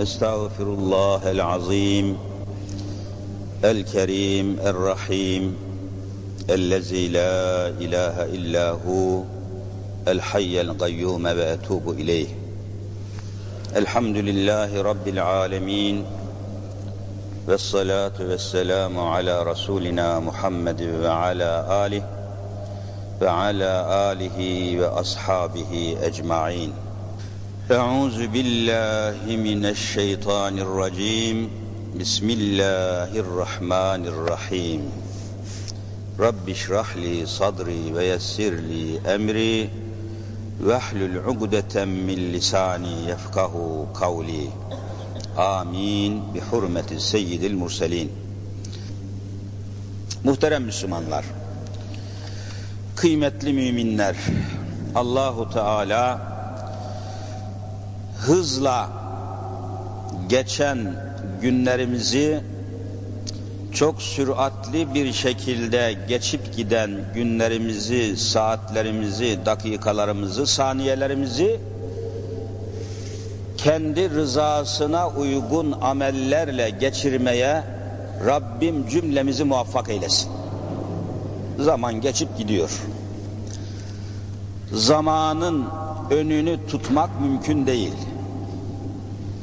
أستغفر الله العظيم الكريم الرحيم الذي لا إله إلا هو الحي القيوم وأتوب إليه. الحمد لله رب العالمين والصلاة والسلام على رسولنا محمد وعلى آله وعلى آله وأصحابه أجمعين. أعوذ بالله من الشيطان الرجيم. بسم الله الرحمن الرحيم. رب اشرح لي صدري ويسر لي أمري واحلل عقدة من لساني يفقه قولي. Amin bi hurmeti seyyidil murselin. Muhterem Müslümanlar, kıymetli müminler, Allahu Teala hızla geçen günlerimizi çok süratli bir şekilde geçip giden günlerimizi, saatlerimizi, dakikalarımızı, saniyelerimizi kendi rızasına uygun amellerle geçirmeye Rabbim cümlemizi muvaffak eylesin. Zaman geçip gidiyor. Zamanın önünü tutmak mümkün değil.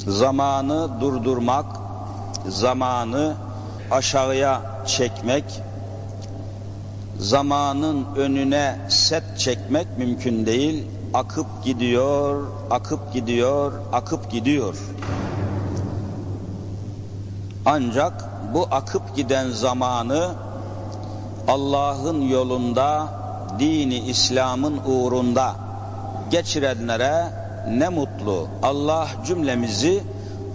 Zamanı durdurmak, zamanı aşağıya çekmek, zamanın önüne set çekmek mümkün değil. Akıp gidiyor, akıp gidiyor, akıp gidiyor. Ancak bu akıp giden zamanı Allah'ın yolunda, dini İslam'ın uğrunda geçirenlere ne mutlu. Allah cümlemizi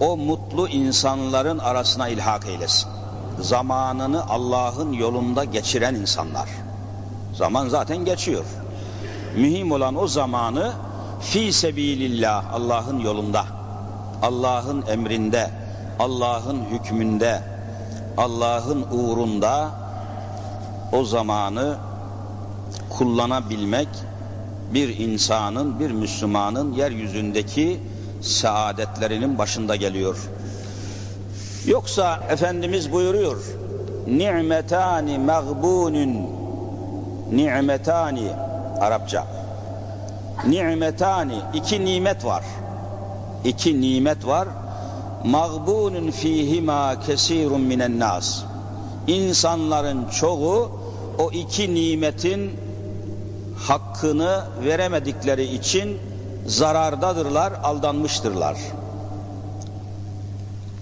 o mutlu insanların arasına ilhak eylesin. Zamanını Allah'ın yolunda geçiren insanlar. Zaman zaten geçiyor. Mühim olan o zamanı fi sebilillah Allah'ın yolunda, Allah'ın emrinde, Allah'ın hükmünde, Allah'ın uğrunda o zamanı kullanabilmek bir insanın, bir Müslümanın yeryüzündeki saadetlerinin başında geliyor. Yoksa Efendimiz buyuruyor, ni'metani mağbunun ni'metani Arapça ni'metani iki nimet var iki nimet var mağbunun fihima kesirun minen nas insanların çoğu o iki nimetin hakkını veremedikleri için zarardadırlar, aldanmıştırlar.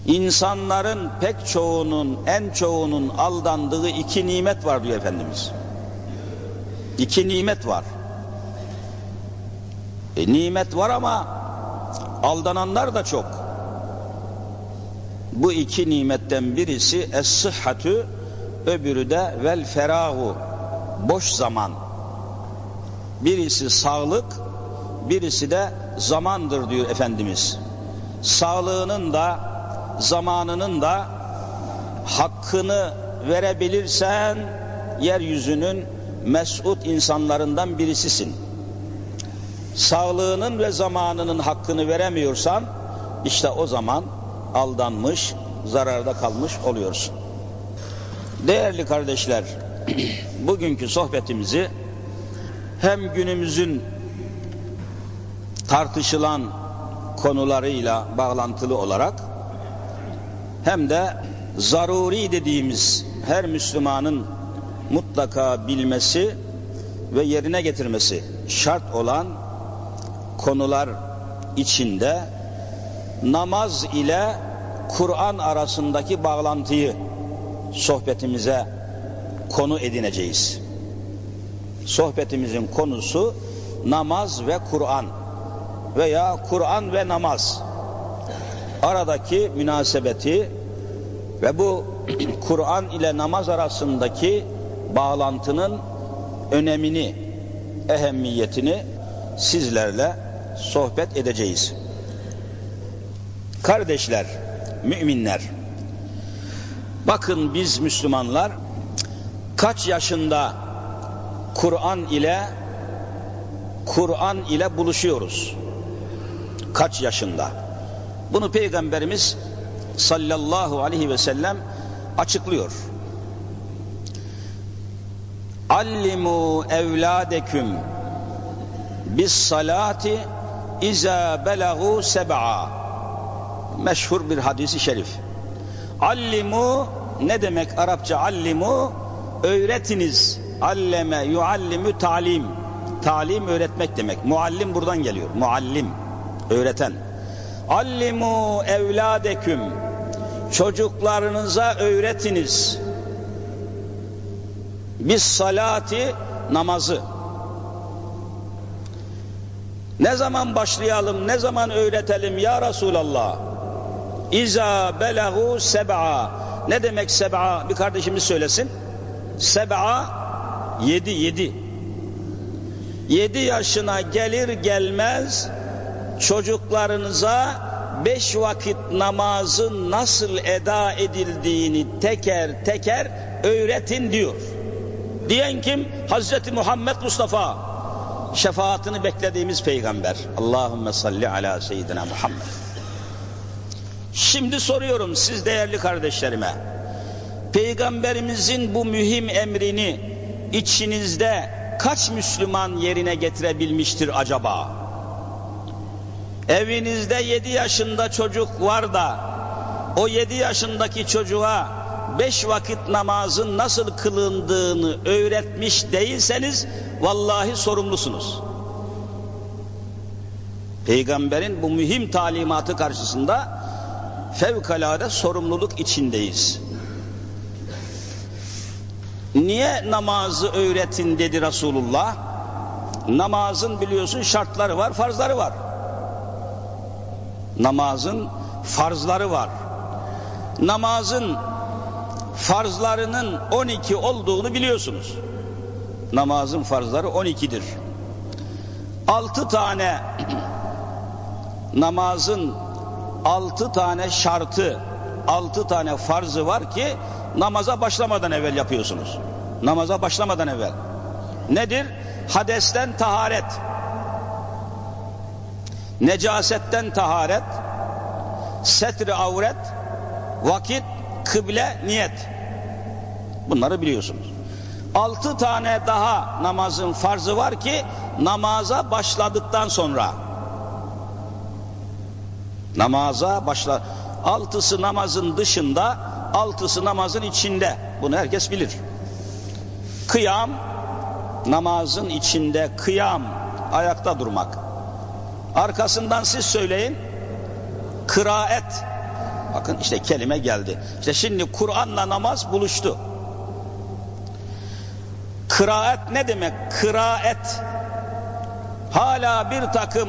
İnsanların pek çoğunun, en çoğunun aldandığı iki nimet var diyor Efendimiz. İki nimet var. E, nimet var ama aldananlar da çok. Bu iki nimetten birisi es-sıhhatü, öbürü de vel ferahu, boş zaman. Birisi sağlık, birisi de zamandır diyor Efendimiz. Sağlığının da zamanının da hakkını verebilirsen yeryüzünün mesut insanlarından birisisin. Sağlığının ve zamanının hakkını veremiyorsan işte o zaman aldanmış, zararda kalmış oluyorsun. Değerli kardeşler, bugünkü sohbetimizi hem günümüzün tartışılan konularıyla bağlantılı olarak hem de zaruri dediğimiz her Müslümanın mutlaka bilmesi ve yerine getirmesi şart olan konular içinde namaz ile Kur'an arasındaki bağlantıyı sohbetimize konu edineceğiz. Sohbetimizin konusu namaz ve Kur'an veya Kur'an ve namaz. Aradaki münasebeti ve bu Kur'an ile namaz arasındaki bağlantının önemini, ehemmiyetini sizlerle sohbet edeceğiz. Kardeşler, müminler, Bakın biz Müslümanlar kaç yaşında Kur'an ile Kur'an ile buluşuyoruz. Kaç yaşında? Bunu Peygamberimiz sallallahu aleyhi ve sellem açıklıyor. Allimu evladeküm bis salati iza belagu seb'a meşhur bir hadisi şerif. Allimu ne demek Arapça allimu? Öğretiniz. Alleme yuallimu talim. Talim öğretmek demek. Muallim buradan geliyor. Muallim. Öğreten. Allimu evladeküm. Çocuklarınıza öğretiniz. Biz salati namazı. Ne zaman başlayalım, ne zaman öğretelim ya Resulallah? İza belagu seb'a. Ne demek seb'a? Bir kardeşimiz söylesin. Seb'a yedi, yedi. Yedi yaşına gelir gelmez çocuklarınıza beş vakit namazın nasıl eda edildiğini teker teker öğretin diyor. Diyen kim? Hazreti Muhammed Mustafa. Şefaatini beklediğimiz peygamber. Allahümme salli ala seyyidina Muhammed. Şimdi soruyorum siz değerli kardeşlerime. Peygamberimizin bu mühim emrini içinizde kaç Müslüman yerine getirebilmiştir acaba? Evinizde yedi yaşında çocuk var da o yedi yaşındaki çocuğa beş vakit namazın nasıl kılındığını öğretmiş değilseniz vallahi sorumlusunuz. Peygamberin bu mühim talimatı karşısında fevkalade sorumluluk içindeyiz. Niye namazı öğretin dedi Resulullah? Namazın biliyorsun şartları var, farzları var. Namazın farzları var. Namazın farzlarının 12 olduğunu biliyorsunuz. Namazın farzları 12'dir. 6 tane namazın 6 tane şartı, 6 tane farzı var ki namaza başlamadan evvel yapıyorsunuz. Namaza başlamadan evvel. Nedir? Hadesten taharet. Necasetten taharet. Setri avret. Vakit, kıble, niyet. Bunları biliyorsunuz. Altı tane daha namazın farzı var ki namaza başladıktan sonra. Namaza başla. Altısı namazın dışında, altısı namazın içinde. Bunu herkes bilir. Kıyam, namazın içinde kıyam, ayakta durmak. Arkasından siz söyleyin, kıraet. Bakın işte kelime geldi. İşte şimdi Kur'an'la namaz buluştu. Kıraet ne demek? Kıraet. Hala bir takım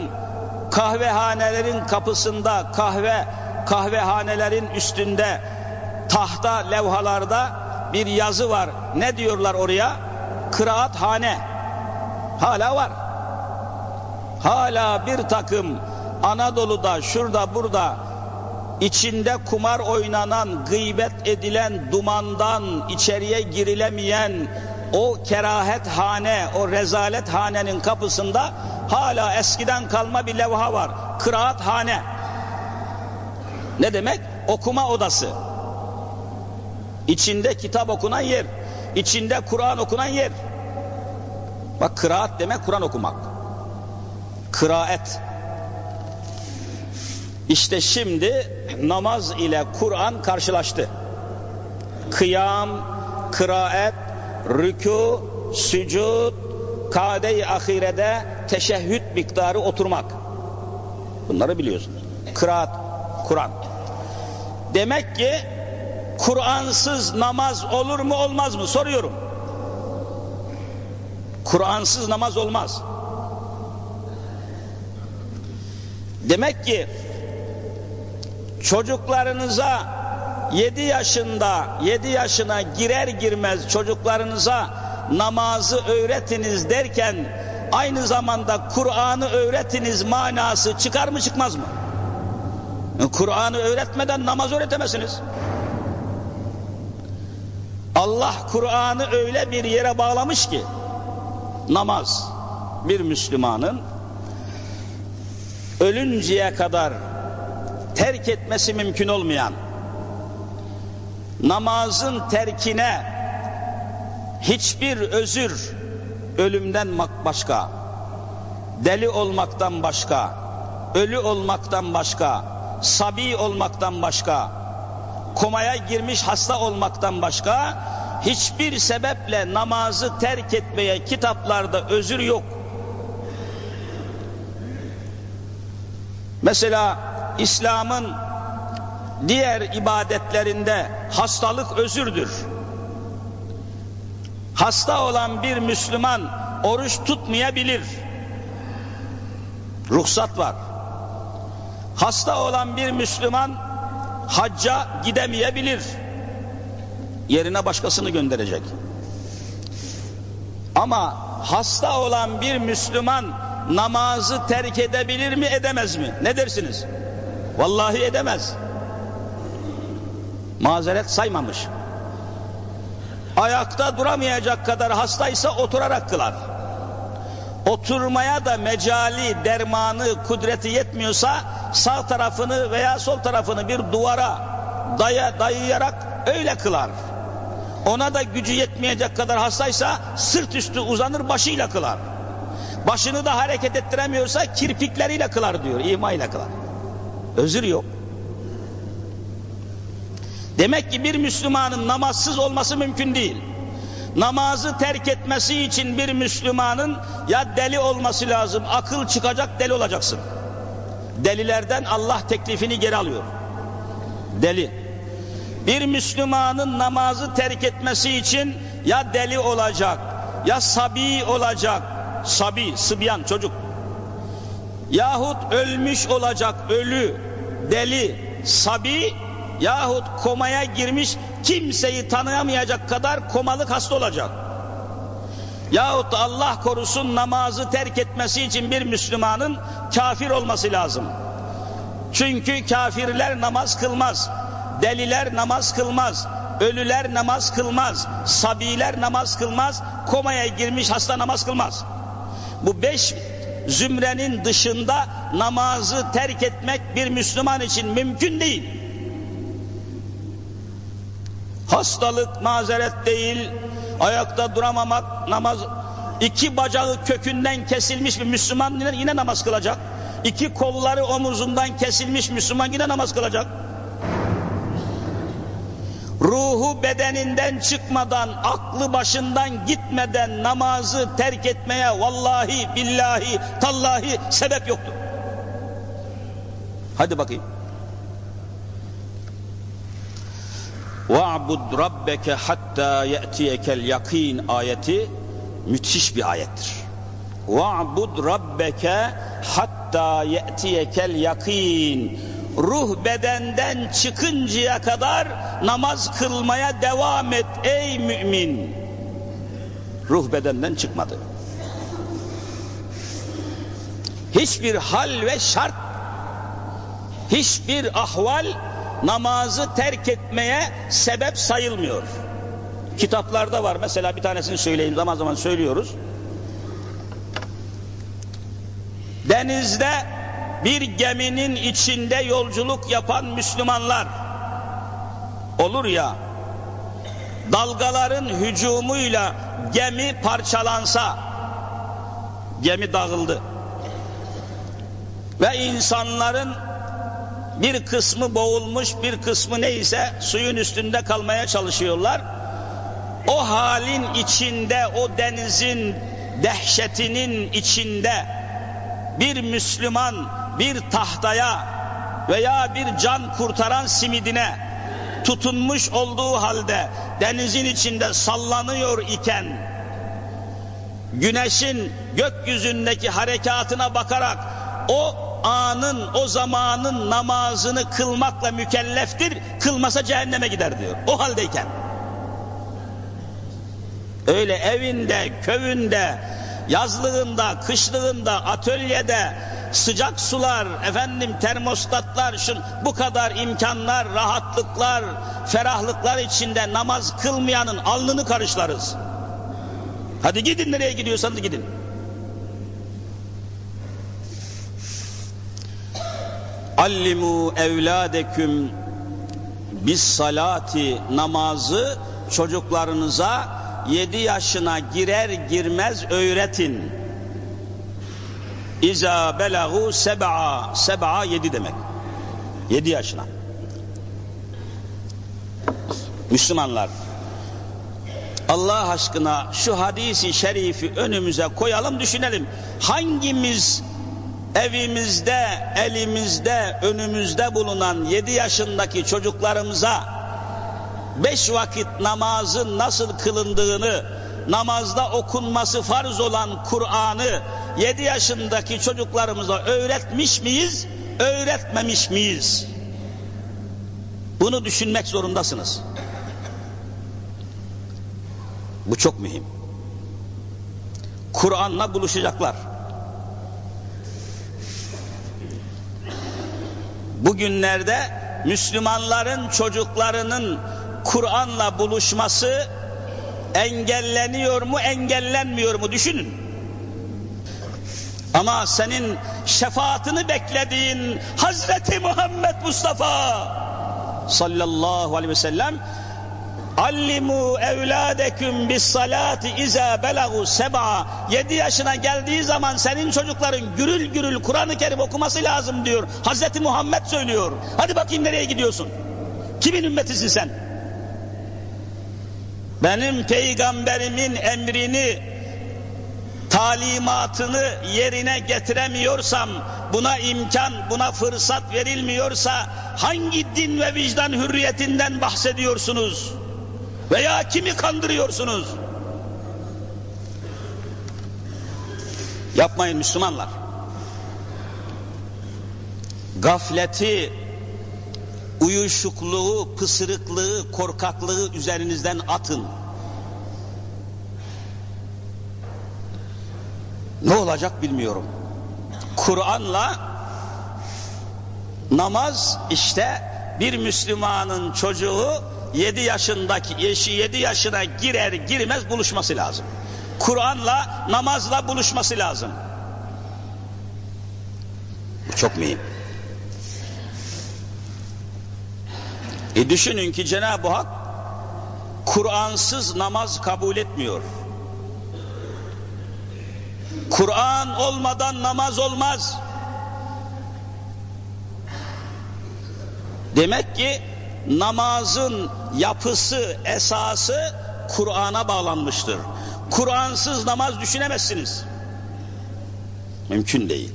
kahvehanelerin kapısında kahve kahvehanelerin üstünde tahta levhalarda bir yazı var. Ne diyorlar oraya? Kıraathane. Hala var. Hala bir takım Anadolu'da şurada burada içinde kumar oynanan, gıybet edilen, dumandan içeriye girilemeyen o kerahet hane, o rezalet hanenin kapısında hala eskiden kalma bir levha var. Kıraat hane. Ne demek? Okuma odası. İçinde kitap okunan yer. İçinde Kur'an okunan yer. Bak kıraat demek Kur'an okumak. Kıraet. İşte şimdi namaz ile Kur'an karşılaştı. Kıyam, kıraet, rükû, sücud, kade-i ahirede teşehhüd miktarı oturmak. Bunları biliyorsunuz. Kıraat, Kur'an. Demek ki Kur'ansız namaz olur mu olmaz mı soruyorum. Kur'ansız namaz olmaz. Demek ki çocuklarınıza 7 yaşında 7 yaşına girer girmez çocuklarınıza namazı öğretiniz derken aynı zamanda Kur'an'ı öğretiniz manası çıkar mı çıkmaz mı? Kur'an'ı öğretmeden namaz öğretemezsiniz. Allah Kur'an'ı öyle bir yere bağlamış ki namaz bir Müslümanın ölünceye kadar terk etmesi mümkün olmayan namazın terkine hiçbir özür ölümden başka, deli olmaktan başka, ölü olmaktan başka, sabi olmaktan başka, komaya girmiş hasta olmaktan başka hiçbir sebeple namazı terk etmeye kitaplarda özür yok. Mesela İslam'ın diğer ibadetlerinde hastalık özürdür. Hasta olan bir Müslüman oruç tutmayabilir. Ruhsat var. Hasta olan bir Müslüman hacca gidemeyebilir. Yerine başkasını gönderecek. Ama hasta olan bir Müslüman namazı terk edebilir mi edemez mi? Ne dersiniz? Vallahi edemez. Mazeret saymamış. Ayakta duramayacak kadar hastaysa oturarak kılar. Oturmaya da mecali, dermanı, kudreti yetmiyorsa sağ tarafını veya sol tarafını bir duvara daya, dayayarak öyle kılar. Ona da gücü yetmeyecek kadar hastaysa sırt üstü uzanır başıyla kılar. Başını da hareket ettiremiyorsa kirpikleriyle kılar diyor, ima ile kılar. Özür yok. Demek ki bir Müslümanın namazsız olması mümkün değil. Namazı terk etmesi için bir Müslümanın ya deli olması lazım, akıl çıkacak deli olacaksın. Delilerden Allah teklifini geri alıyor. Deli. Bir Müslümanın namazı terk etmesi için ya deli olacak, ya sabi olacak, sabi, sıbyan çocuk. Yahut ölmüş olacak, ölü, deli, sabi yahut komaya girmiş kimseyi tanıyamayacak kadar komalık hasta olacak. Yahut Allah korusun namazı terk etmesi için bir Müslümanın kafir olması lazım. Çünkü kafirler namaz kılmaz, deliler namaz kılmaz, ölüler namaz kılmaz, sabiler namaz kılmaz, komaya girmiş hasta namaz kılmaz. Bu beş zümrenin dışında namazı terk etmek bir Müslüman için mümkün değil. Hastalık mazeret değil, ayakta duramamak, namaz, iki bacağı kökünden kesilmiş bir Müslüman yine, namaz kılacak. İki kolları omuzundan kesilmiş Müslüman yine namaz kılacak Ruhu bedeninden çıkmadan, aklı başından gitmeden namazı terk etmeye vallahi, billahi, tallahi sebep yoktur. Hadi bakayım. وَعْبُدْ رَبَّكَ حَتَّى يَأْتِيَكَ الْيَقِينَ ayeti müthiş bir ayettir. وَعْبُدْ رَبَّكَ hatta ye'tiyekel yakin. Ruh bedenden çıkıncaya kadar namaz kılmaya devam et ey mümin. Ruh bedenden çıkmadı. Hiçbir hal ve şart, hiçbir ahval namazı terk etmeye sebep sayılmıyor. Kitaplarda var. Mesela bir tanesini söyleyeyim zaman zaman söylüyoruz. Denizde bir geminin içinde yolculuk yapan Müslümanlar olur ya dalgaların hücumuyla gemi parçalansa gemi dağıldı ve insanların bir kısmı boğulmuş, bir kısmı neyse suyun üstünde kalmaya çalışıyorlar. O halin içinde, o denizin dehşetinin içinde bir Müslüman bir tahtaya veya bir can kurtaran simidine tutunmuş olduğu halde denizin içinde sallanıyor iken güneşin gökyüzündeki harekatına bakarak o anın, o zamanın namazını kılmakla mükelleftir, kılmasa cehenneme gider diyor. O haldeyken. Öyle evinde, köyünde, yazlığında, kışlığında, atölyede, sıcak sular, efendim termostatlar, şun, bu kadar imkanlar, rahatlıklar, ferahlıklar içinde namaz kılmayanın alnını karışlarız. Hadi gidin nereye gidiyorsanız gidin. Allimu evladeküm bis salati namazı çocuklarınıza yedi yaşına girer girmez öğretin. İza belagu seb'a, seb'a yedi demek. Yedi yaşına. Müslümanlar, Allah aşkına şu hadisi şerifi önümüze koyalım düşünelim. Hangimiz evimizde, elimizde, önümüzde bulunan yedi yaşındaki çocuklarımıza beş vakit namazın nasıl kılındığını, namazda okunması farz olan Kur'an'ı yedi yaşındaki çocuklarımıza öğretmiş miyiz, öğretmemiş miyiz? Bunu düşünmek zorundasınız. Bu çok mühim. Kur'an'la buluşacaklar. Bugünlerde Müslümanların çocuklarının Kur'an'la buluşması engelleniyor mu, engellenmiyor mu düşünün. Ama senin şefaatini beklediğin Hazreti Muhammed Mustafa sallallahu aleyhi ve sellem Allimu evladeküm bis salati iza belagu seba. Yedi yaşına geldiği zaman senin çocukların gürül gürül Kur'an-ı Kerim okuması lazım diyor. Hazreti Muhammed söylüyor. Hadi bakayım nereye gidiyorsun? Kimin ümmetisin sen? Benim peygamberimin emrini, talimatını yerine getiremiyorsam, buna imkan, buna fırsat verilmiyorsa hangi din ve vicdan hürriyetinden bahsediyorsunuz? Veya kimi kandırıyorsunuz? Yapmayın Müslümanlar. Gafleti, uyuşukluğu, pısırıklığı, korkaklığı üzerinizden atın. Ne olacak bilmiyorum. Kur'an'la namaz işte bir Müslümanın çocuğu 7 yaşındaki eşi 7 yaşına girer girmez buluşması lazım. Kur'an'la namazla buluşması lazım. Bu çok mühim. E düşünün ki Cenab-ı Hak Kur'ansız namaz kabul etmiyor. Kur'an olmadan namaz olmaz. Demek ki namazın yapısı, esası Kur'an'a bağlanmıştır. Kur'ansız namaz düşünemezsiniz. Mümkün değil.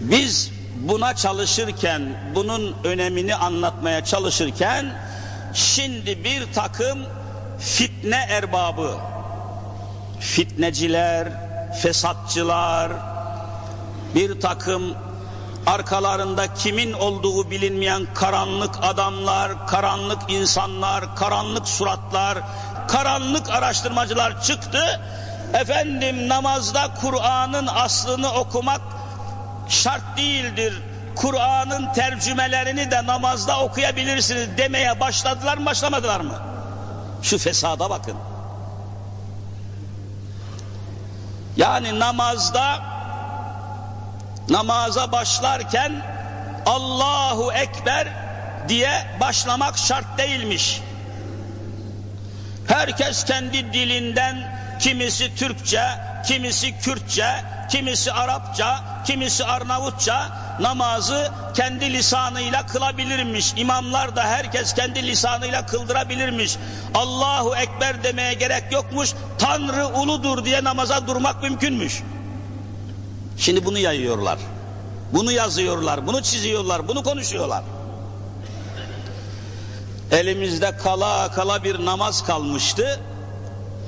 Biz buna çalışırken, bunun önemini anlatmaya çalışırken, şimdi bir takım fitne erbabı, fitneciler, fesatçılar, bir takım arkalarında kimin olduğu bilinmeyen karanlık adamlar, karanlık insanlar, karanlık suratlar, karanlık araştırmacılar çıktı. Efendim namazda Kur'an'ın aslını okumak şart değildir. Kur'an'ın tercümelerini de namazda okuyabilirsiniz demeye başladılar mı başlamadılar mı? Şu fesada bakın. Yani namazda namaza başlarken Allahu Ekber diye başlamak şart değilmiş. Herkes kendi dilinden kimisi Türkçe, kimisi Kürtçe, kimisi Arapça, kimisi Arnavutça namazı kendi lisanıyla kılabilirmiş. İmamlar da herkes kendi lisanıyla kıldırabilirmiş. Allahu Ekber demeye gerek yokmuş. Tanrı uludur diye namaza durmak mümkünmüş. Şimdi bunu yayıyorlar. Bunu yazıyorlar, bunu çiziyorlar, bunu konuşuyorlar. Elimizde kala kala bir namaz kalmıştı.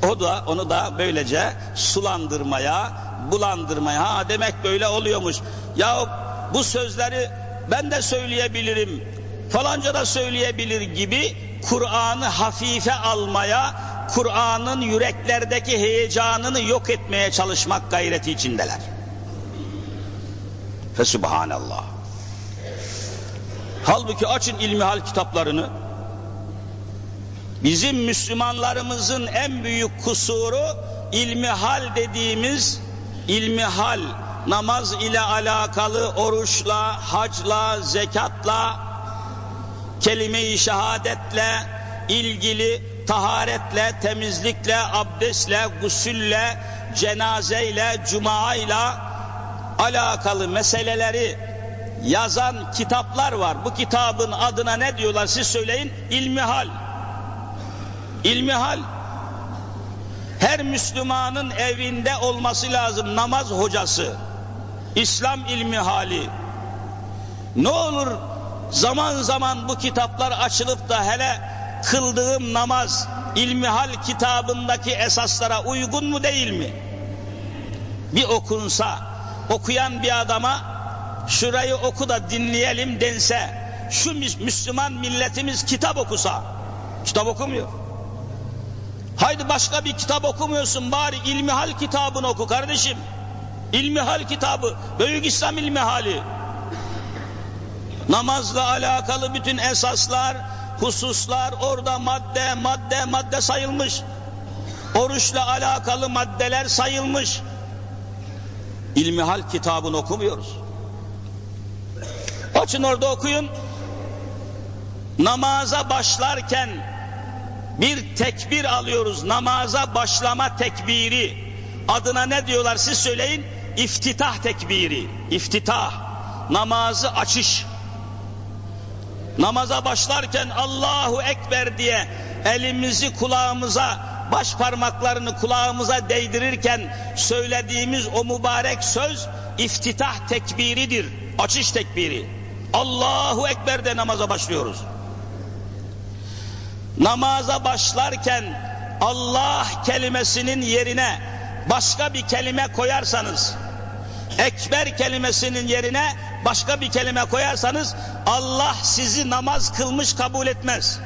O da onu da böylece sulandırmaya, bulandırmaya. Ha demek böyle oluyormuş. Ya bu sözleri ben de söyleyebilirim. Falanca da söyleyebilir gibi Kur'an'ı hafife almaya, Kur'an'ın yüreklerdeki heyecanını yok etmeye çalışmak gayreti içindeler. Fesubhanallah. Halbuki açın ilmihal kitaplarını. Bizim Müslümanlarımızın en büyük kusuru ilmihal dediğimiz ilmihal namaz ile alakalı oruçla, hacla, zekatla, kelime-i şehadetle ilgili taharetle, temizlikle, abdestle, gusülle, cenazeyle, cumayla alakalı meseleleri yazan kitaplar var. Bu kitabın adına ne diyorlar siz söyleyin? İlmihal. İlmihal. Her Müslümanın evinde olması lazım namaz hocası. İslam ilmi hali. Ne olur zaman zaman bu kitaplar açılıp da hele kıldığım namaz ilmihal kitabındaki esaslara uygun mu değil mi? Bir okunsa, okuyan bir adama şurayı oku da dinleyelim dense, şu Müslüman milletimiz kitap okusa, kitap okumuyor. Haydi başka bir kitap okumuyorsun bari ilmihal kitabını oku kardeşim. İlmihal kitabı, Büyük İslam ilmihali. Namazla alakalı bütün esaslar, hususlar orada madde, madde, madde sayılmış. Oruçla alakalı maddeler sayılmış. İlmihal kitabını okumuyoruz. Açın orada okuyun. Namaza başlarken bir tekbir alıyoruz. Namaza başlama tekbiri. Adına ne diyorlar siz söyleyin? İftitah tekbiri. İftitah. Namazı açış. Namaza başlarken Allahu Ekber diye elimizi kulağımıza, baş parmaklarını kulağımıza değdirirken söylediğimiz o mübarek söz iftitah tekbiridir. Açış tekbiri. Allahu Ekber de namaza başlıyoruz. Namaza başlarken Allah kelimesinin yerine başka bir kelime koyarsanız, ekber kelimesinin yerine başka bir kelime koyarsanız Allah sizi namaz kılmış kabul etmez.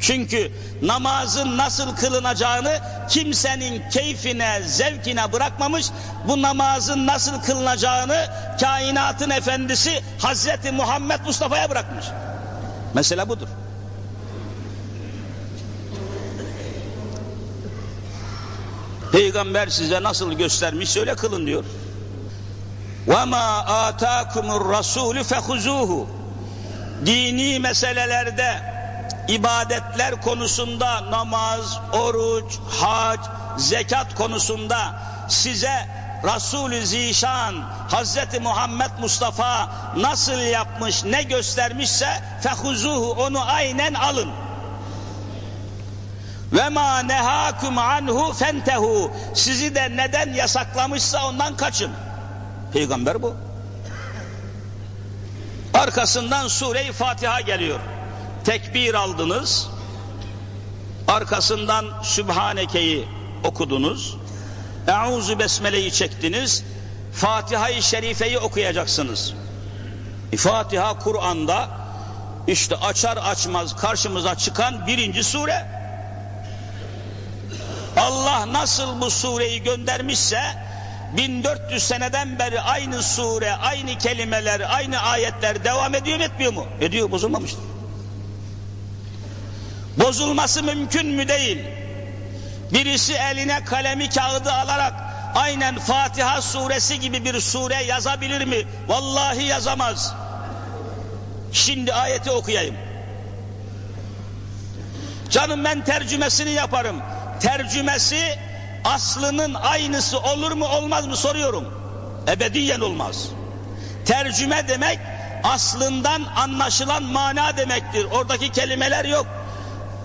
Çünkü namazın nasıl kılınacağını kimsenin keyfine, zevkine bırakmamış, bu namazın nasıl kılınacağını kainatın efendisi Hazreti Muhammed Mustafa'ya bırakmış. Mesela budur. Peygamber size nasıl göstermiş öyle kılın diyor. وَمَا آتَاكُمُ الرَّسُولُ فَخُزُوهُ Dini meselelerde, ibadetler konusunda, namaz, oruç, hac, zekat konusunda size Resul-i Zişan Hazreti Muhammed Mustafa nasıl yapmış, ne göstermişse fehuzuhu onu aynen alın. Ve ma nehakum anhu fentehu. Sizi de neden yasaklamışsa ondan kaçın. Peygamber bu. Arkasından Sure-i Fatiha geliyor. Tekbir aldınız. Arkasından Sübhaneke'yi okudunuz. Euzu Besmele'yi çektiniz. Fatiha-i Şerife'yi okuyacaksınız. E, Fatiha Kur'an'da işte açar açmaz karşımıza çıkan birinci sure. Allah nasıl bu sureyi göndermişse 1400 seneden beri aynı sure, aynı kelimeler, aynı ayetler devam ediyor mu etmiyor mu? Ediyor, bozulmamıştır. Bozulması mümkün mü değil? Birisi eline kalemi kağıdı alarak aynen Fatiha suresi gibi bir sure yazabilir mi? Vallahi yazamaz. Şimdi ayeti okuyayım. Canım ben tercümesini yaparım tercümesi aslının aynısı olur mu olmaz mı soruyorum. Ebediyen olmaz. Tercüme demek aslından anlaşılan mana demektir. Oradaki kelimeler yok.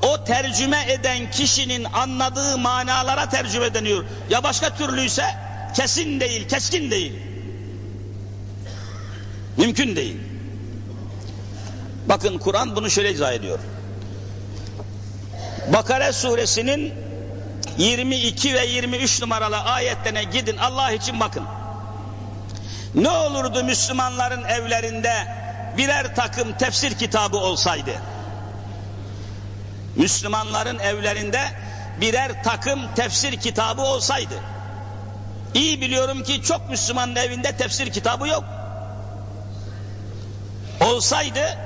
O tercüme eden kişinin anladığı manalara tercüme deniyor. Ya başka türlüyse kesin değil, keskin değil. Mümkün değil. Bakın Kur'an bunu şöyle izah ediyor. Bakara suresinin 22 ve 23 numaralı ayetlerine gidin Allah için bakın. Ne olurdu Müslümanların evlerinde birer takım tefsir kitabı olsaydı? Müslümanların evlerinde birer takım tefsir kitabı olsaydı. İyi biliyorum ki çok Müslümanın evinde tefsir kitabı yok. Olsaydı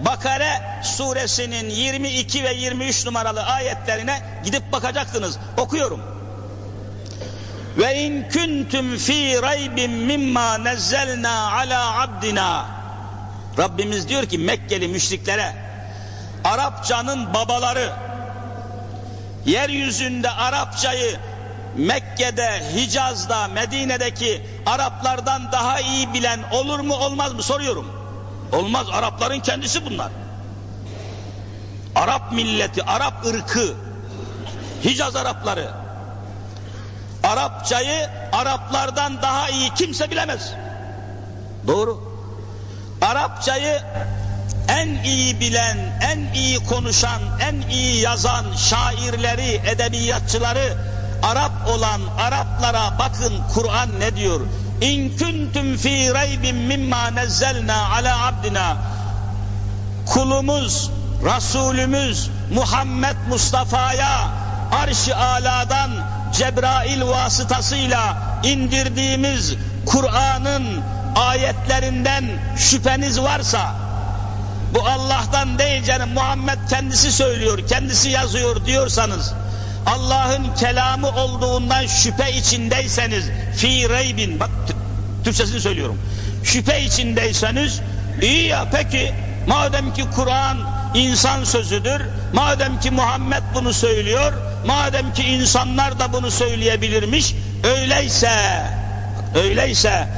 Bakara suresinin 22 ve 23 numaralı ayetlerine gidip bakacaktınız. Okuyorum. Ve in kuntum fi raybin mimma nezzelna ala abdina. Rabbimiz diyor ki Mekkeli müşriklere Arapçanın babaları yeryüzünde Arapçayı Mekke'de, Hicaz'da, Medine'deki Araplardan daha iyi bilen olur mu olmaz mı soruyorum. Olmaz Arapların kendisi bunlar. Arap milleti, Arap ırkı, Hicaz Arapları. Arapçayı Araplardan daha iyi kimse bilemez. Doğru. Arapçayı en iyi bilen, en iyi konuşan, en iyi yazan şairleri, edebiyatçıları Arap olan Araplara bakın Kur'an ne diyor? İn kuntum fi raybin mimma nezzelna ala abdina kulumuz, Resulümüz Muhammed Mustafa'ya arş-ı aladan Cebrail vasıtasıyla indirdiğimiz Kur'an'ın ayetlerinden şüpheniz varsa bu Allah'tan değil canım Muhammed kendisi söylüyor, kendisi yazıyor diyorsanız Allah'ın kelamı olduğundan şüphe içindeyseniz fi reybin bak Türkçesini söylüyorum. Şüphe içindeyseniz iyi ya peki madem ki Kur'an insan sözüdür, madem ki Muhammed bunu söylüyor, madem ki insanlar da bunu söyleyebilirmiş, öyleyse öyleyse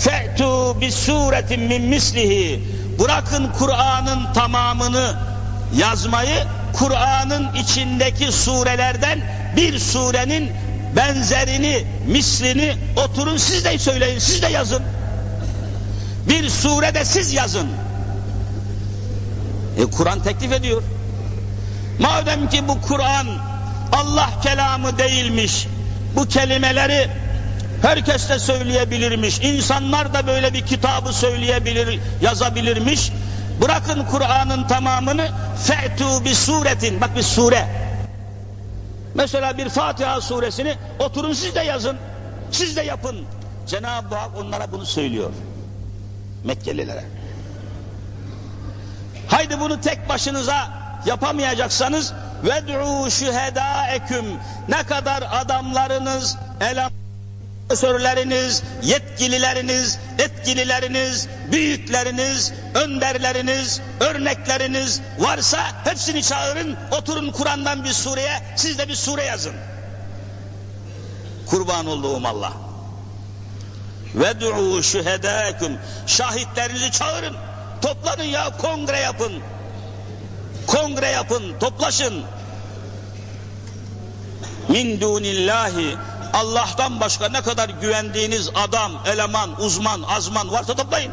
fe'tu bis suretin min mislihi bırakın Kur'an'ın tamamını yazmayı Kur'an'ın içindeki surelerden bir surenin benzerini, mislini oturun siz de söyleyin, siz de yazın. Bir surede siz yazın. E Kur'an teklif ediyor. Madem ki bu Kur'an Allah kelamı değilmiş, bu kelimeleri herkes de söyleyebilirmiş, insanlar da böyle bir kitabı söyleyebilir, yazabilirmiş. Bırakın Kur'an'ın tamamını fe'tu bir suretin, bak bir sure. Mesela bir Fatiha suresini oturun siz de yazın, siz de yapın. Cenab-ı Hak onlara bunu söylüyor. Mekkelilere. Haydi bunu tek başınıza yapamayacaksanız ved'u şühedâeküm ne kadar adamlarınız, eleman profesörleriniz, yetkilileriniz, etkilileriniz, büyükleriniz, önderleriniz, örnekleriniz varsa hepsini çağırın, oturun Kur'an'dan bir sureye, siz de bir sure yazın. Kurban olduğum Allah. Ved'u şühedâküm. Şahitlerinizi çağırın. Toplanın ya kongre yapın. Kongre yapın, toplaşın. Min dunillahi Allah'tan başka ne kadar güvendiğiniz adam, eleman, uzman, azman varsa toplayın.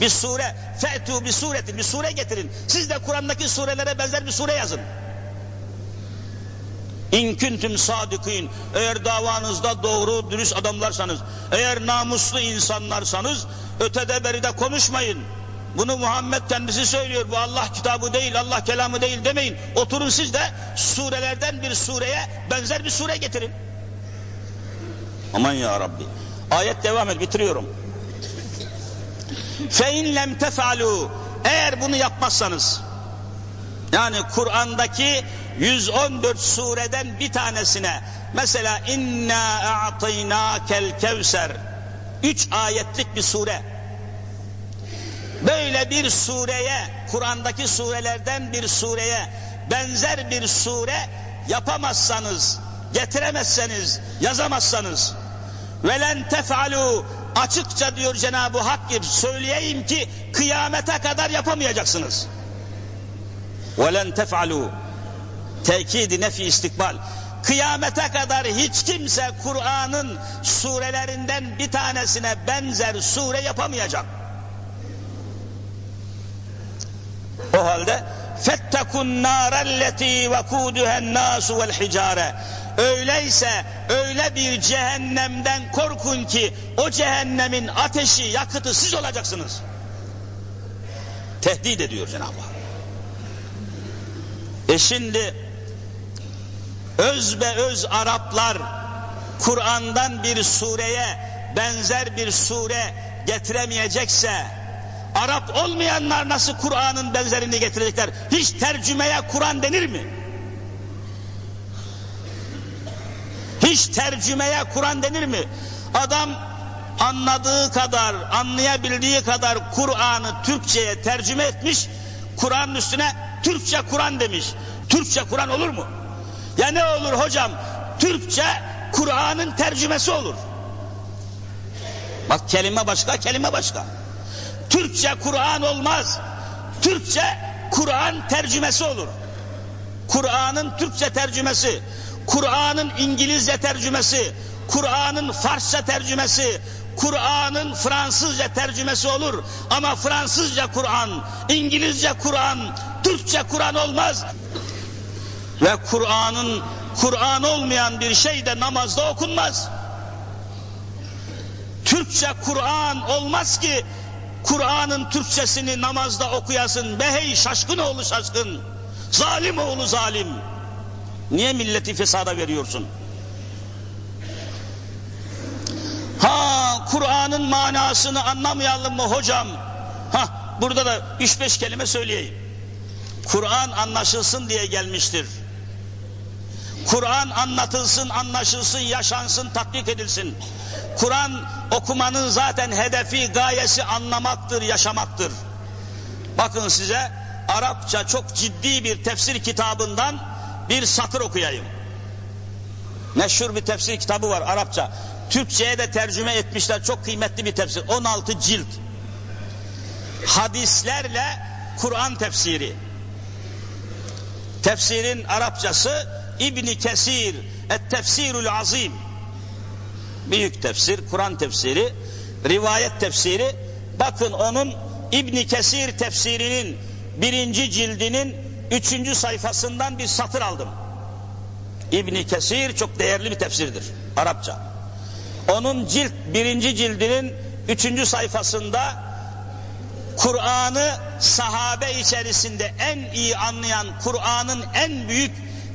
Bir sure, fe'tu bir suretin, bir sure getirin. Siz de Kur'an'daki surelere benzer bir sure yazın. İn kuntum sadıkîn. Eğer davanızda doğru, dürüst adamlarsanız, eğer namuslu insanlarsanız ötede beride konuşmayın. Bunu Muhammed kendisi söylüyor. Bu Allah kitabı değil, Allah kelamı değil demeyin. Oturun siz de surelerden bir sureye benzer bir sure getirin. Aman ya Rabbi. Ayet devam et bitiriyorum. İn lem tefalu eğer bunu yapmazsanız yani Kur'an'daki 114 sureden bir tanesine mesela inna a'taynakel kevser 3 ayetlik bir sure böyle bir sureye Kur'an'daki surelerden bir sureye benzer bir sure yapamazsanız getiremezseniz, yazamazsanız velen tef'alu açıkça diyor Cenab-ı Hak gibi söyleyeyim ki kıyamete kadar yapamayacaksınız. Velen tef'alu tekidi nefi istikbal kıyamete kadar hiç kimse Kur'an'ın surelerinden bir tanesine benzer sure yapamayacak. O halde fettekun narelleti vekuduhen nasu vel hicare Öyleyse öyle bir cehennemden korkun ki o cehennemin ateşi, yakıtı siz olacaksınız. Tehdit ediyor Cenab-ı Hak. E şimdi öz be öz Araplar Kur'an'dan bir sureye benzer bir sure getiremeyecekse Arap olmayanlar nasıl Kur'an'ın benzerini getirecekler? Hiç tercümeye Kur'an denir mi? Hiç tercümeye Kur'an denir mi? Adam anladığı kadar, anlayabildiği kadar Kur'an'ı Türkçe'ye tercüme etmiş, Kur'an'ın üstüne Türkçe Kur'an demiş. Türkçe Kur'an olur mu? Ya ne olur hocam? Türkçe Kur'an'ın tercümesi olur. Bak kelime başka, kelime başka. Türkçe Kur'an olmaz. Türkçe Kur'an tercümesi olur. Kur'an'ın Türkçe tercümesi, Kur'an'ın İngilizce tercümesi, Kur'an'ın Farsça tercümesi, Kur'an'ın Fransızca tercümesi olur. Ama Fransızca Kur'an, İngilizce Kur'an, Türkçe Kur'an olmaz. Ve Kur'an'ın Kur'an olmayan bir şey de namazda okunmaz. Türkçe Kur'an olmaz ki Kur'an'ın Türkçesini namazda okuyasın. Behey şaşkın oğlu şaşkın. Zalim oğlu zalim. Niye milleti fesada veriyorsun? Ha Kur'an'ın manasını anlamayalım mı hocam? Ha burada da üç beş kelime söyleyeyim. Kur'an anlaşılsın diye gelmiştir. Kur'an anlatılsın, anlaşılsın, yaşansın, tatbik edilsin. Kur'an okumanın zaten hedefi, gayesi anlamaktır, yaşamaktır. Bakın size Arapça çok ciddi bir tefsir kitabından bir satır okuyayım. Meşhur bir tefsir kitabı var Arapça. Türkçe'ye de tercüme etmişler. Çok kıymetli bir tefsir. 16 cilt. Hadislerle Kur'an tefsiri. Tefsirin Arapçası İbni Kesir Et Tefsirul Azim büyük tefsir, Kur'an tefsiri, rivayet tefsiri. Bakın onun İbni Kesir tefsirinin birinci cildinin üçüncü sayfasından bir satır aldım. İbni Kesir çok değerli bir tefsirdir Arapça. Onun cilt birinci cildinin üçüncü sayfasında Kur'an'ı sahabe içerisinde en iyi anlayan Kur'an'ın en büyük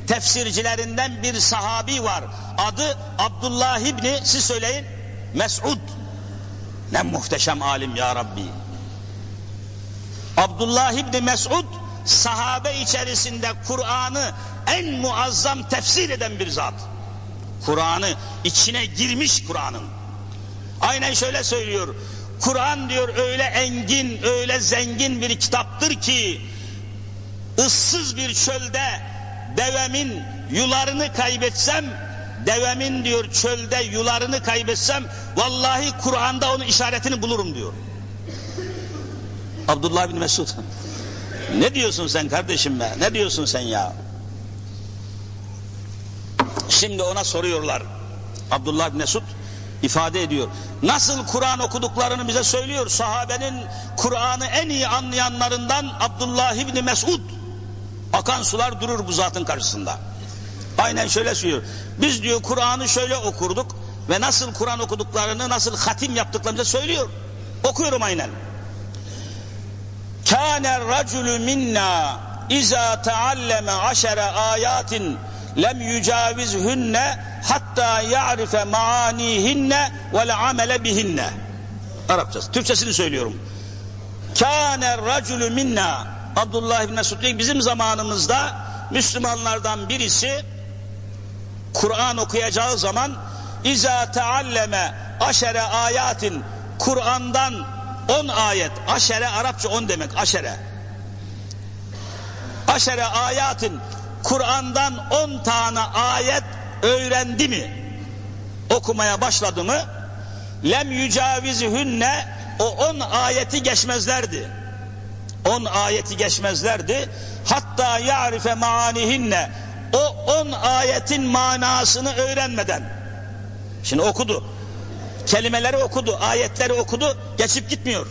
tefsircilerinden bir sahabi var. Adı Abdullah İbni, siz söyleyin, Mes'ud. Ne muhteşem alim ya Rabbi. Abdullah İbni Mes'ud, sahabe içerisinde Kur'an'ı en muazzam tefsir eden bir zat. Kur'an'ı içine girmiş Kur'an'ın. Aynen şöyle söylüyor. Kur'an diyor öyle engin, öyle zengin bir kitaptır ki ıssız bir çölde devemin yularını kaybetsem devemin diyor çölde yularını kaybetsem vallahi Kur'an'da onun işaretini bulurum diyor. Abdullah bin Mesud. Ne diyorsun sen kardeşim be? Ne diyorsun sen ya? Şimdi ona soruyorlar. Abdullah bin Mesud ifade ediyor. Nasıl Kur'an okuduklarını bize söylüyor. Sahabenin Kur'an'ı en iyi anlayanlarından Abdullah bin Mesud. Akan sular durur bu zatın karşısında. Aynen şöyle söylüyor. Biz diyor Kur'an'ı şöyle okurduk ve nasıl Kur'an okuduklarını, nasıl hatim yaptıklarını söylüyor. Okuyorum aynen. Kâne racülü minna izâ tealleme aşere ayatin lem yücavizhünne hatta ya'rife maanihinne vel amele bihinne. Arapçası. Türkçesini söylüyorum. Kâne racülü minna Abdullah İbni Mesud bizim zamanımızda Müslümanlardan birisi Kur'an okuyacağı zaman İza tealleme aşere ayatin Kur'an'dan on ayet aşere Arapça on demek aşere aşere ayatin Kur'an'dan on tane ayet öğrendi mi okumaya başladı mı lem yücavizhünne o on ayeti geçmezlerdi on ayeti geçmezlerdi. Hatta ya'rife maanihinne o on ayetin manasını öğrenmeden. Şimdi okudu. Kelimeleri okudu, ayetleri okudu, geçip gitmiyor.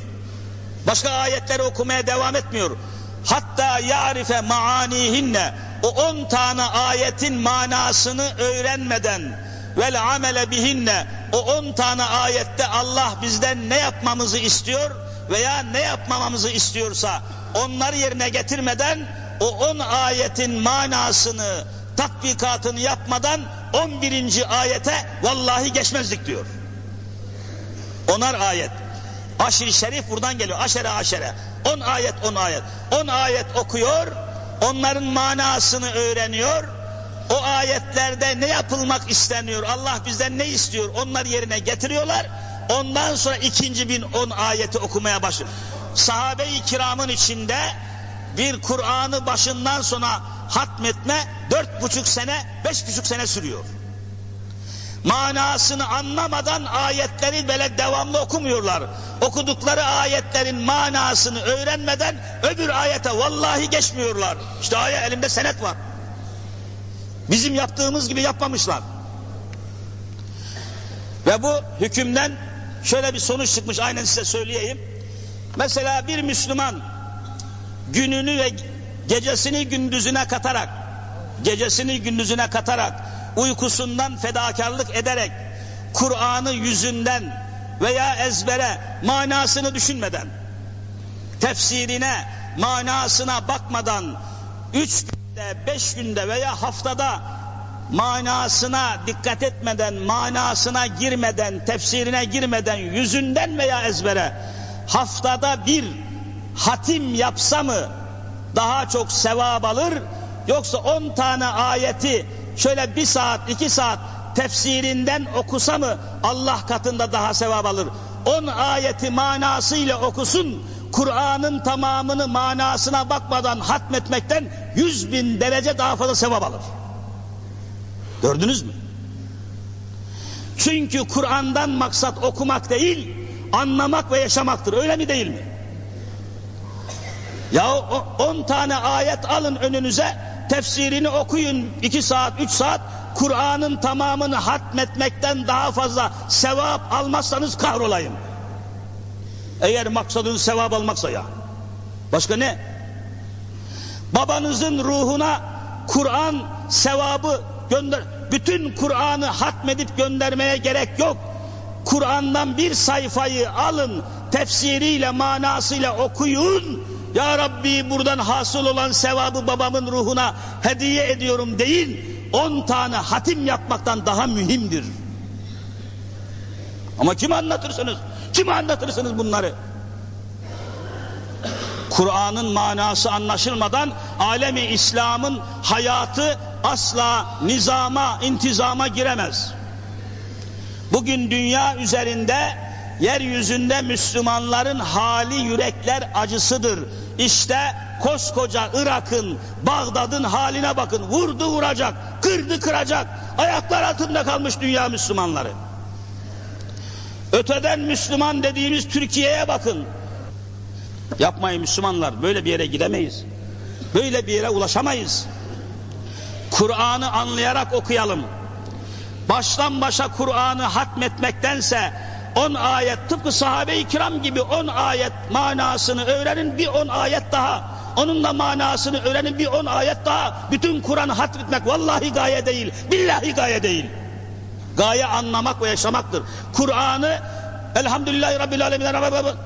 Başka ayetleri okumaya devam etmiyor. Hatta ya'rife maanihinne o on tane ayetin manasını öğrenmeden vel amele bihinne o on tane ayette Allah bizden ne yapmamızı istiyor veya ne yapmamamızı istiyorsa onları yerine getirmeden o on ayetin manasını, tatbikatını yapmadan 11. ayete vallahi geçmezdik diyor. Onar ayet. Aşir-i şerif buradan geliyor. Aşere aşere. On ayet on ayet. On ayet okuyor. Onların manasını öğreniyor. O ayetlerde ne yapılmak isteniyor? Allah bizden ne istiyor? Onlar yerine getiriyorlar. Ondan sonra ikinci bin on ayeti okumaya başlıyor. Sahabe-i kiramın içinde bir Kur'an'ı başından sona hatmetme dört buçuk sene, beş buçuk sene sürüyor. Manasını anlamadan ayetleri böyle devamlı okumuyorlar. Okudukları ayetlerin manasını öğrenmeden öbür ayete vallahi geçmiyorlar. İşte ayet elimde senet var. Bizim yaptığımız gibi yapmamışlar. Ve bu hükümden şöyle bir sonuç çıkmış aynen size söyleyeyim. Mesela bir Müslüman gününü ve gecesini gündüzüne katarak gecesini gündüzüne katarak uykusundan fedakarlık ederek Kur'an'ı yüzünden veya ezbere manasını düşünmeden tefsirine manasına bakmadan üç günde beş günde veya haftada manasına dikkat etmeden manasına girmeden tefsirine girmeden yüzünden veya ezbere haftada bir hatim yapsa mı daha çok sevap alır yoksa on tane ayeti şöyle bir saat iki saat tefsirinden okusa mı Allah katında daha sevap alır. On ayeti manasıyla okusun Kur'an'ın tamamını manasına bakmadan hatmetmekten yüz bin derece daha fazla sevap alır. Gördünüz mü? Çünkü Kur'an'dan maksat okumak değil, anlamak ve yaşamaktır. Öyle mi değil mi? Ya on tane ayet alın önünüze, tefsirini okuyun iki saat, üç saat, Kur'an'ın tamamını hatmetmekten daha fazla sevap almazsanız kahrolayım. Eğer maksadın sevap almaksa ya. Başka ne? Babanızın ruhuna Kur'an sevabı gönder. Bütün Kur'an'ı hatmedip göndermeye gerek yok. Kur'an'dan bir sayfayı alın, tefsiriyle, manasıyla okuyun. Ya Rabbi buradan hasıl olan sevabı babamın ruhuna hediye ediyorum değil, on tane hatim yapmaktan daha mühimdir. Ama kim anlatırsınız? Kim anlatırsınız bunları? Kur'an'ın manası anlaşılmadan alemi İslam'ın hayatı asla nizama, intizama giremez. Bugün dünya üzerinde yeryüzünde Müslümanların hali yürekler acısıdır. İşte koskoca Irak'ın, Bağdat'ın haline bakın. Vurdu vuracak, kırdı kıracak. Ayaklar altında kalmış dünya Müslümanları. Öteden Müslüman dediğimiz Türkiye'ye bakın. Yapmayın Müslümanlar, böyle bir yere gidemeyiz. Böyle bir yere ulaşamayız. Kur'an'ı anlayarak okuyalım. Baştan başa Kur'an'ı hatmetmektense on ayet tıpkı sahabe-i kiram gibi on ayet manasını öğrenin bir on ayet daha. Onunla manasını öğrenin bir on ayet daha. Bütün Kur'an'ı hatmetmek vallahi gaye değil billahi gaye değil. Gaye anlamak ve yaşamaktır. Kur'an'ı Elhamdülillahi Rabbil Alemin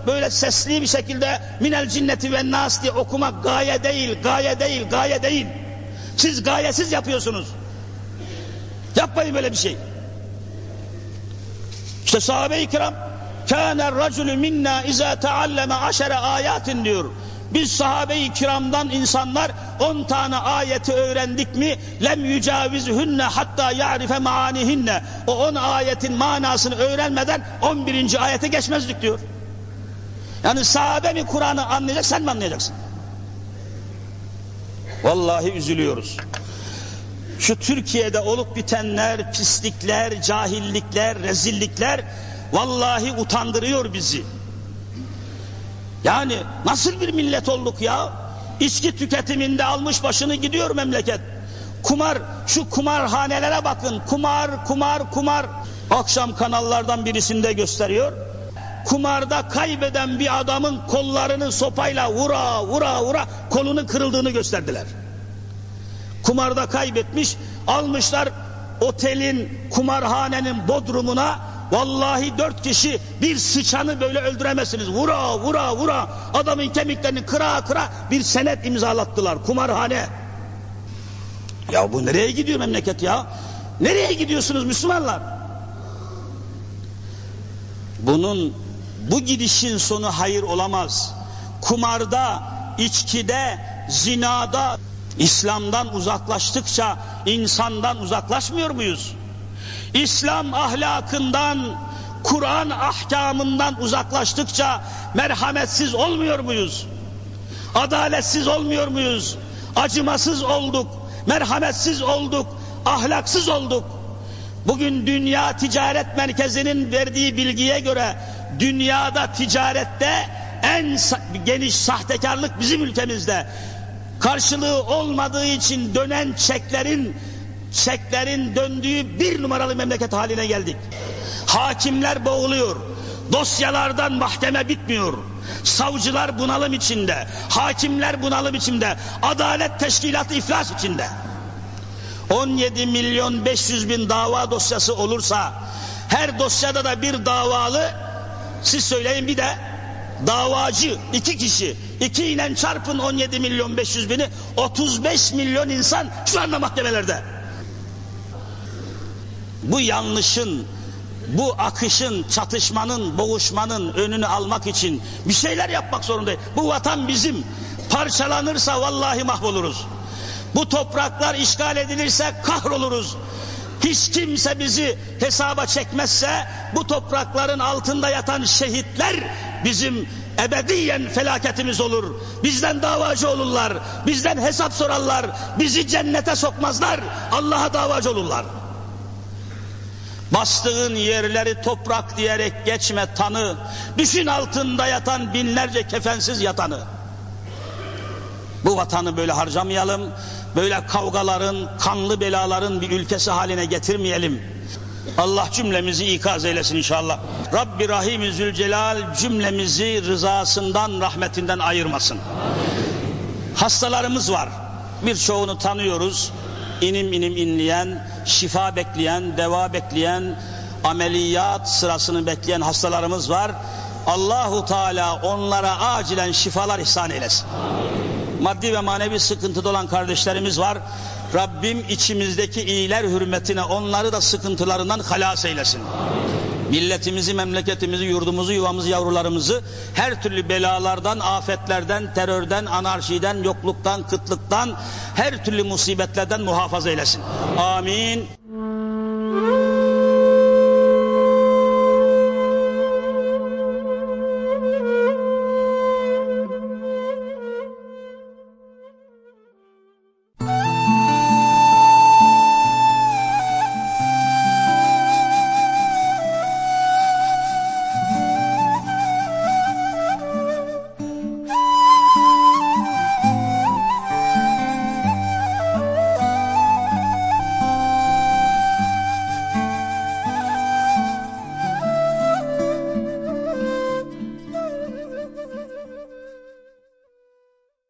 böyle sesli bir şekilde minel cinneti ve nas diye okumak gaye değil gaye değil gaye değil. Siz gayesiz yapıyorsunuz. Yapmayın böyle bir şey işte sahabe-i kiram kâne racülü minna izâ tealleme aşere ayatin diyor. Biz sahabe-i kiramdan insanlar on tane ayeti öğrendik mi lem yücavizhünne hatta ya'rife maanihinne o on ayetin manasını öğrenmeden on birinci ayete geçmezdik diyor. Yani sahabe mi Kur'an'ı anlayacak sen mi anlayacaksın? Vallahi üzülüyoruz şu Türkiye'de olup bitenler, pislikler, cahillikler, rezillikler vallahi utandırıyor bizi. Yani nasıl bir millet olduk ya? İçki tüketiminde almış başını gidiyor memleket. Kumar, şu kumarhanelere bakın. Kumar, kumar, kumar. Akşam kanallardan birisinde gösteriyor. Kumarda kaybeden bir adamın kollarını sopayla vura vura vura kolunu kırıldığını gösterdiler. Kumarda kaybetmiş, almışlar otelin, kumarhanenin bodrumuna Vallahi dört kişi bir sıçanı böyle öldüremezsiniz. Vura vura vura adamın kemiklerini kıra kıra bir senet imzalattılar. Kumarhane. Ya bu nereye gidiyor memleket ya? Nereye gidiyorsunuz Müslümanlar? Bunun bu gidişin sonu hayır olamaz. Kumarda, içkide, zinada, İslam'dan uzaklaştıkça insandan uzaklaşmıyor muyuz? İslam ahlakından, Kur'an ahkamından uzaklaştıkça merhametsiz olmuyor muyuz? Adaletsiz olmuyor muyuz? Acımasız olduk, merhametsiz olduk, ahlaksız olduk. Bugün Dünya Ticaret Merkezi'nin verdiği bilgiye göre dünyada ticarette en geniş sahtekarlık bizim ülkemizde. Karşılığı olmadığı için dönen çeklerin çeklerin döndüğü bir numaralı memleket haline geldik. Hakimler boğuluyor. Dosyalardan mahkeme bitmiyor. Savcılar bunalım içinde. Hakimler bunalım içinde. Adalet teşkilatı iflas içinde. 17 milyon 500 bin dava dosyası olursa her dosyada da bir davalı siz söyleyin bir de davacı iki kişi iki ile çarpın 17 milyon 500 bini 35 milyon insan şu anda mahkemelerde bu yanlışın bu akışın, çatışmanın, boğuşmanın önünü almak için bir şeyler yapmak zorundayız. Bu vatan bizim. Parçalanırsa vallahi mahvoluruz. Bu topraklar işgal edilirse kahroluruz. Hiç kimse bizi hesaba çekmezse bu toprakların altında yatan şehitler bizim ebediyen felaketimiz olur. Bizden davacı olurlar. Bizden hesap sorarlar. Bizi cennete sokmazlar. Allah'a davacı olurlar. Bastığın yerleri toprak diyerek geçme tanı. Düşün altında yatan binlerce kefensiz yatanı. Bu vatanı böyle harcamayalım. Böyle kavgaların, kanlı belaların bir ülkesi haline getirmeyelim. Allah cümlemizi ikaz eylesin inşallah. Rabbi Rahim Zülcelal cümlemizi rızasından, rahmetinden ayırmasın. Hastalarımız var. Birçoğunu tanıyoruz. İnim inim inleyen, şifa bekleyen, deva bekleyen, ameliyat sırasını bekleyen hastalarımız var. Allahu Teala onlara acilen şifalar ihsan eylesin. Maddi ve manevi sıkıntıda olan kardeşlerimiz var. Rabbim içimizdeki iyiler hürmetine onları da sıkıntılarından halas eylesin. Milletimizi, memleketimizi, yurdumuzu, yuvamızı, yavrularımızı her türlü belalardan, afetlerden, terörden, anarşiden, yokluktan, kıtlıktan, her türlü musibetlerden muhafaza eylesin. Amin.